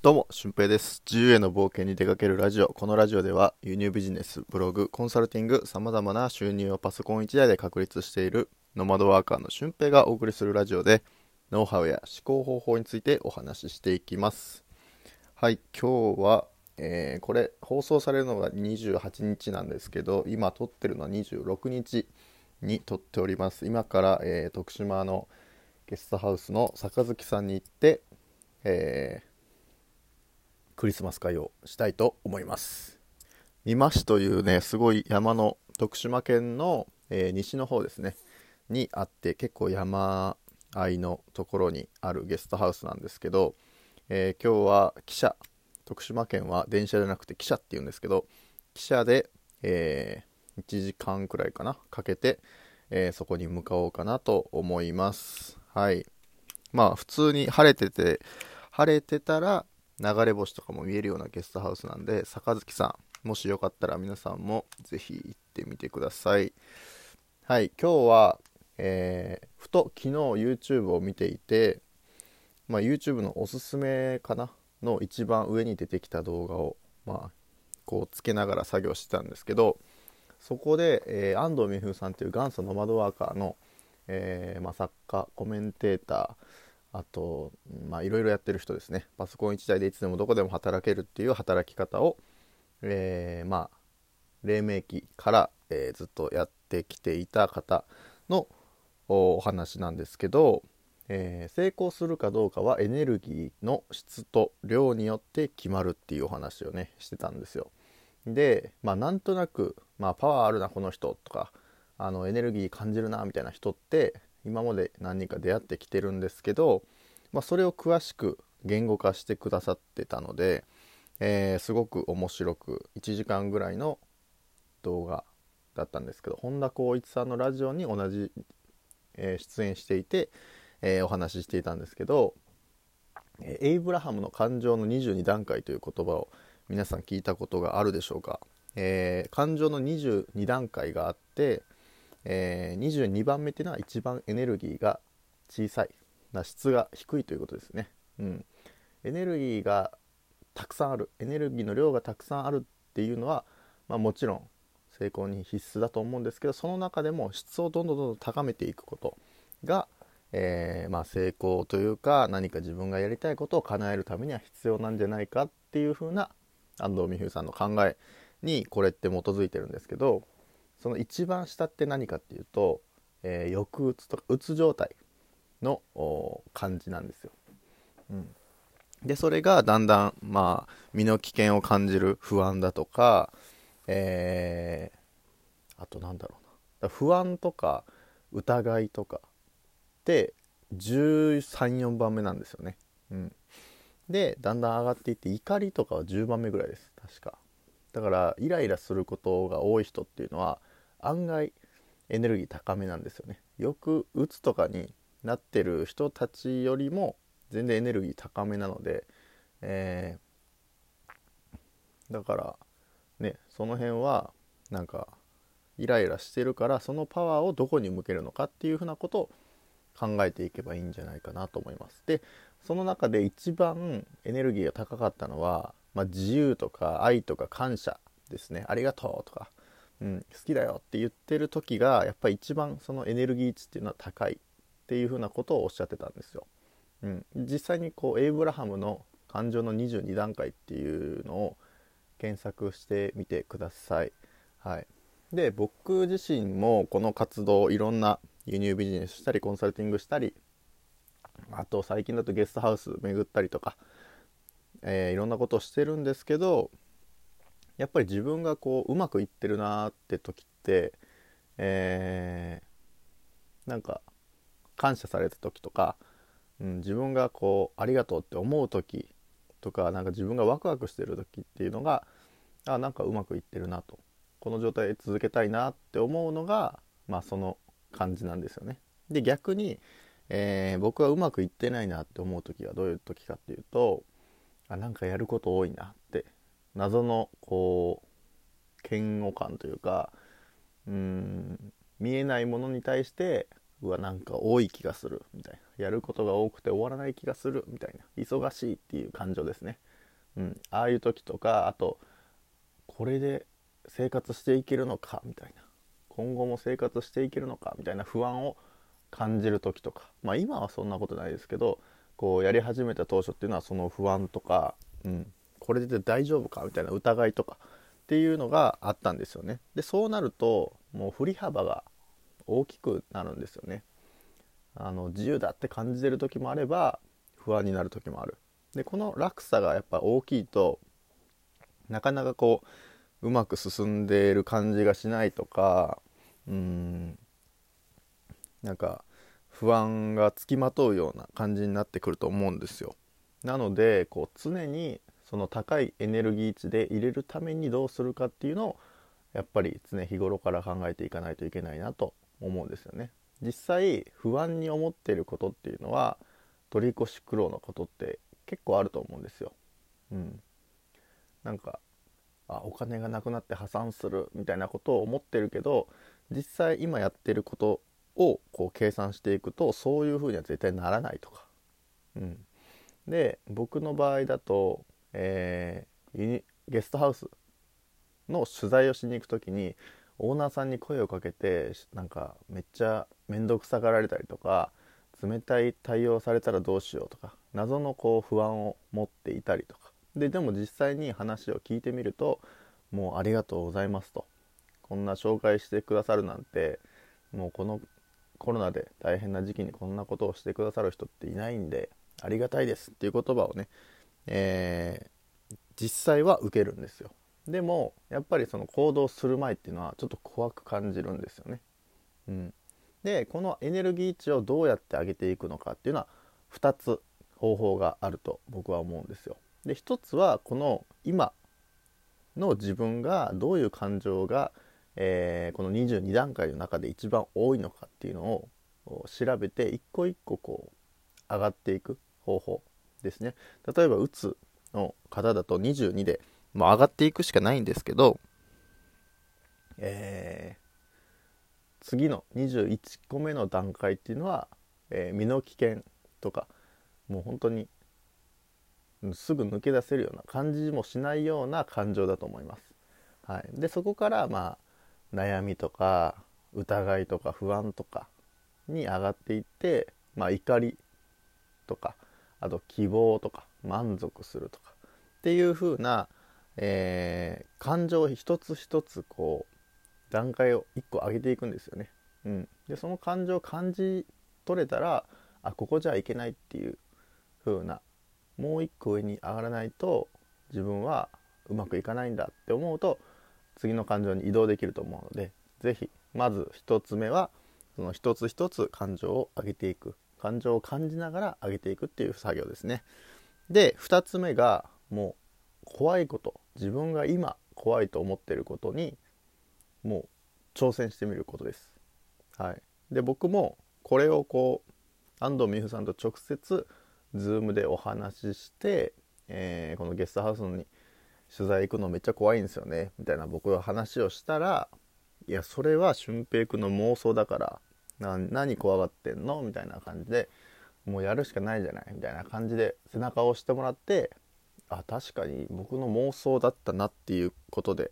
どうも、俊平です。自由への冒険に出かけるラジオ。このラジオでは、輸入ビジネス、ブログ、コンサルティング、様々な収入をパソコン1台で確立しているノマドワーカーの俊平がお送りするラジオで、ノウハウや思考方法についてお話ししていきます。はい、今日は、えーこれ、放送されるのが28日なんですけど、今撮ってるのは26日に撮っております。今から、えー徳島のゲストハウスの坂月さんに行って、えークリスマス会をしたいと思います。三馬市というねすごい山の徳島県の、えー西の方ですね。にあって結構山あいのところにあるゲストハウスなんですけど、えー今日は汽車。徳島県は電車じゃなくて汽車っていうんですけど汽車で、えー1時間くらいかなかけて、えーそこに向かおうかなと思います。はい。まあ普通に晴れてて晴れてたら流れ星とかも見えるようなゲストハウスなんで坂月さんもしよかったら皆さんもぜひ行ってみてください。はい今日は、えーふと昨日 YouTube を見ていて、まあ、YouTube のおすすめかな？の一番上に出てきた動画をまあこうつけながら作業してたんですけどそこで、えー安藤美冬さんという元祖ノマドワーカーの、えーまあ、作家コメンテーターあとまあいろいろやってる人ですねパソコン1台でいつでもどこでも働けるっていう働き方を、えーまあ黎明期から、えーずっとやってきていた方のお話なんですけど、えー成功するかどうかはエネルギーの質と量によって決まるっていうお話をねしてたんですよ。でまあなんとなく、まあ、パワーあるなこの人とかあのエネルギー感じるなみたいな人って今まで何人か出会ってきてるんですけど、まあ、それを詳しく言語化してくださってたので、えーすごく面白く1時間ぐらいの動画だったんですけど本田光一さんのラジオに同じ、えー出演していて、えーお話ししていたんですけど、えーエイブラハムの感情の22段階という言葉を皆さん聞いたことがあるでしょうか、えー感情の22段階があって、えー22番目っていうのは一番エネルギーが小さいな質が低いということですね、うん、エネルギーがたくさんある。エネルギーの量がたくさんあるっていうのは、まあ、もちろん成功に必須だと思うんですけどその中でも質をどんどんどんどん高めていくことが、えーまあ、成功というか何か自分がやりたいことを叶えるためには必要なんじゃないかっていう風な安藤美冬さんの考えにこれって基づいてるんですけどその一番下って何かっていうと、えー抑うつとかうつ状態の感じなんですよ。うん、でそれがだんだんまあ身の危険を感じる不安だとか、えーあとなんだろうな不安とか疑いとかって134番目なんですよね。うん、でだんだん上がっていって怒りとかは10番目ぐらいです確か。だからイライラすることが多い人っていうのは案外エネルギー高めなんですよね。よくうつとかになってる人たちよりも全然エネルギー高めなので、えーだからねその辺はなんかイライラしてるからそのパワーをどこに向けるのかっていうふうなことを考えていけばいいんじゃないかなと思います。でその中で一番エネルギーが高かったのは、まあ、自由とか愛とか感謝ですね。ありがとうとか、うん、好きだよって言ってる時がやっぱり一番そのエネルギー値っていうのは高いっていうふうなことをおっしゃってたんですよ、うん、実際にこうエイブラハムの感情の22段階っていうのを検索してみてください。はい。で僕自身もこの活動いろんな輸入ビジネスしたりコンサルティングしたりあと最近だとゲストハウス巡ったりとか、えーいろんなことをしてるんですけどやっぱり自分がこううまくいってるなーって時って、えーなんか感謝された時とか、うん、自分がこうありがとうって思う時とかなんか自分がワクワクしてる時っていうのがあなんかうまくいってるなとこの状態続けたいなって思うのがまあその感じなんですよね。で逆に、えー僕はうまくいってないなって思う時はどういう時かっていうとあなんかやること多いなって謎のこう嫌悪感というかうん見えないものに対してうわなんか多い気がするみたいな。やることが多くて終わらない気がするみたいな。忙しいっていう感情ですね。うん、ああいう時とかあとこれで生活していけるのかみたいな。今後も生活していけるのかみたいな不安を感じる時とか。まあ今はそんなことないですけどこうやり始めた当初っていうのはその不安とか、うん、これで大丈夫かみたいな疑いとかっていうのがあったんですよね。でそうなるともう振り幅が大きくなるんですよね。あの自由だって感じてる時もあれば不安になる時もある。でこの落差がやっぱ大きいとなかなかこううまく進んでいる感じがしないとかうんなんか不安がつきまとうような感じになってくると思うんですよ。なのでこう常にその高いエネルギー値で入れるためにどうするかっていうのをやっぱり常日頃から考えていかないといけないなと思うんですよね実際不安に思っていることっていうのは取り越し苦労のことって結構あると思うんですよ。うん、なんかあお金がなくなって破産するみたいなことを思ってるけど実際今やってることをこう計算していくとそういうふうには絶対ならないとか。うん、で僕の場合だと、えー、ゲストハウスの取材をしに行く時にオーナーさんに声をかけてなんかめっちゃ面倒くさがられたりとか冷たい対応されたらどうしようとか謎のこう不安を持っていたりとか。ででも実際に話を聞いてみるともうありがとうございますと。こんな紹介してくださるなんてもうこのコロナで大変な時期にこんなことをしてくださる人っていないんでありがたいですっていう言葉をね、えー、実際は受けるんですよでもやっぱりその行動する前っていうのはちょっと怖く感じるんですよね。うん、でこのエネルギー値をどうやって上げていくのかっていうのは2つ方法があると僕は思うんですよ。で1つはこの今の自分がどういう感情が、えー、この22段階の中で一番多いのかっていうのを調べて一個一個こう上がっていく方法ですね。例えばうつの方だと22でもう上がっていくしかないんですけど、えー、次の21個目の段階っていうのは、えー、身の危険とかもう本当にすぐ抜け出せるような感じもしないような感情だと思います。はい、でそこからまあ悩みとか疑いとか不安とかに上がっていって、まあ、怒りとかあと希望とか満足するとかっていう風なえー、感情を一つ一つこう段階を一個上げていくんですよね。うん、でその感情を感じ取れたらあここじゃいけないっていう風なもう一個上に上がらないと自分はうまくいかないんだって思うと次の感情に移動できると思うので是非まず1つ目はその一つ一つ感情を上げていく感情を感じながら上げていくっていう作業ですね。で2つ目がもう怖いこと自分が今怖いと思ってることにもう挑戦してみることです。はい、で僕もこれをこう安藤美穂さんと直接 Zoom でお話しして、えー、このゲストハウスに取材行くのめっちゃ怖いんですよねみたいな僕は話をしたらいやそれは俊平君の妄想だから何怖がってんの？みたいな感じでもうやるしかないじゃない？みたいな感じで背中を押してもらってあ確かに僕の妄想だったなっていうことで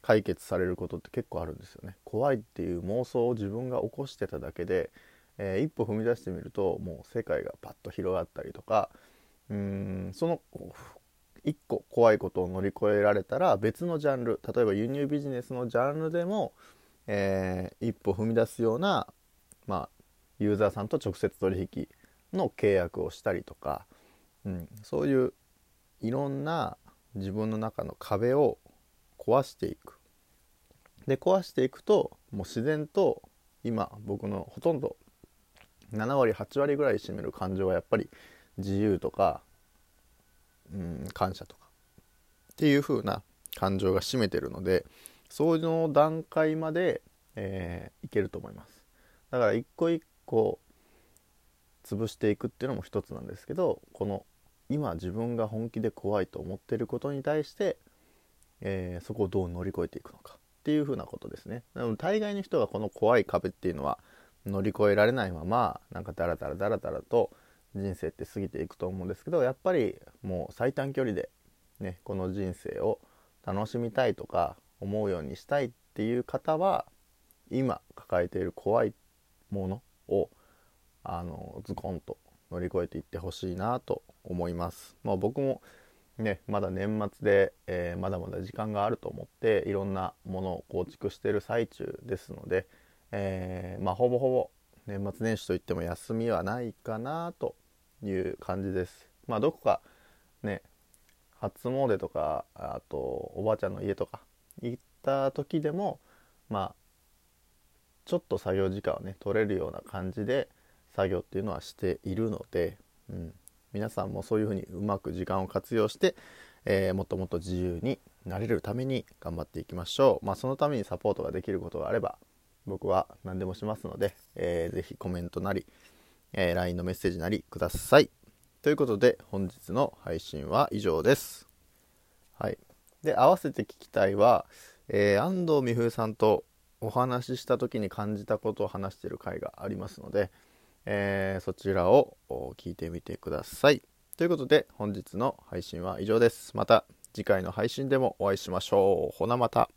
解決されることって結構あるんですよね。怖いっていう妄想を自分が起こしてただけで、えー、一歩踏み出してみるともう世界がパッと広がったりとかうーんその一個怖いことを乗り越えられたら別のジャンル例えば輸入ビジネスのジャンルでも、えー、一歩踏み出すような、まあ、ユーザーさんと直接取引の契約をしたりとか、うん、そういういろんな自分の中の壁を壊していく。で壊していくともう自然と今僕のほとんど7割8割ぐらい占める感情はやっぱり自由とか、うん、感謝とかっていう風な感情が占めてるのでそういう段階まで、えー、いけると思います。だから一個一個潰していくっていうのも一つなんですけどこの今自分が本気で怖いと思ってることに対して、えー、そこをどう乗り越えていくのかっていうふうなことですね。でも大概の人がこの怖い壁っていうのは乗り越えられないままなんかダラダラダラダラと人生って過ぎていくと思うんですけどやっぱりもう最短距離でね、この人生を楽しみたいとか思うようにしたいっていう方は今抱えている怖いっものをあのズコンと乗り越えていってほしいなと思います。まあ、僕もね、まだ年末で、えー、まだまだ時間があると思っていろんなものを構築してる最中ですので、えー、まあ、ほぼほぼ年末年始といっても休みはないかなという感じです。まあ、どこかね初詣とかあとおばあちゃんの家とか行った時でもまあちょっと作業時間をね取れるような感じで作業っていうのはしているので、うん、皆さんもそういうふうにうまく時間を活用して、えー、もっともっと自由になれるために頑張っていきましょう。まあ、そのためにサポートができることがあれば僕は何でもしますので、えー、ぜひコメントなり、えー、LINE のメッセージなりください。ということで本日の配信は以上です。はい。で、合わせて聞きたいは、えー、安藤美冬さんとお話しした時に感じたことを話している回がありますので、えー、そちらを聞いてみてください。ということで本日の配信は以上です。また次回の配信でもお会いしましょう。ほなまた。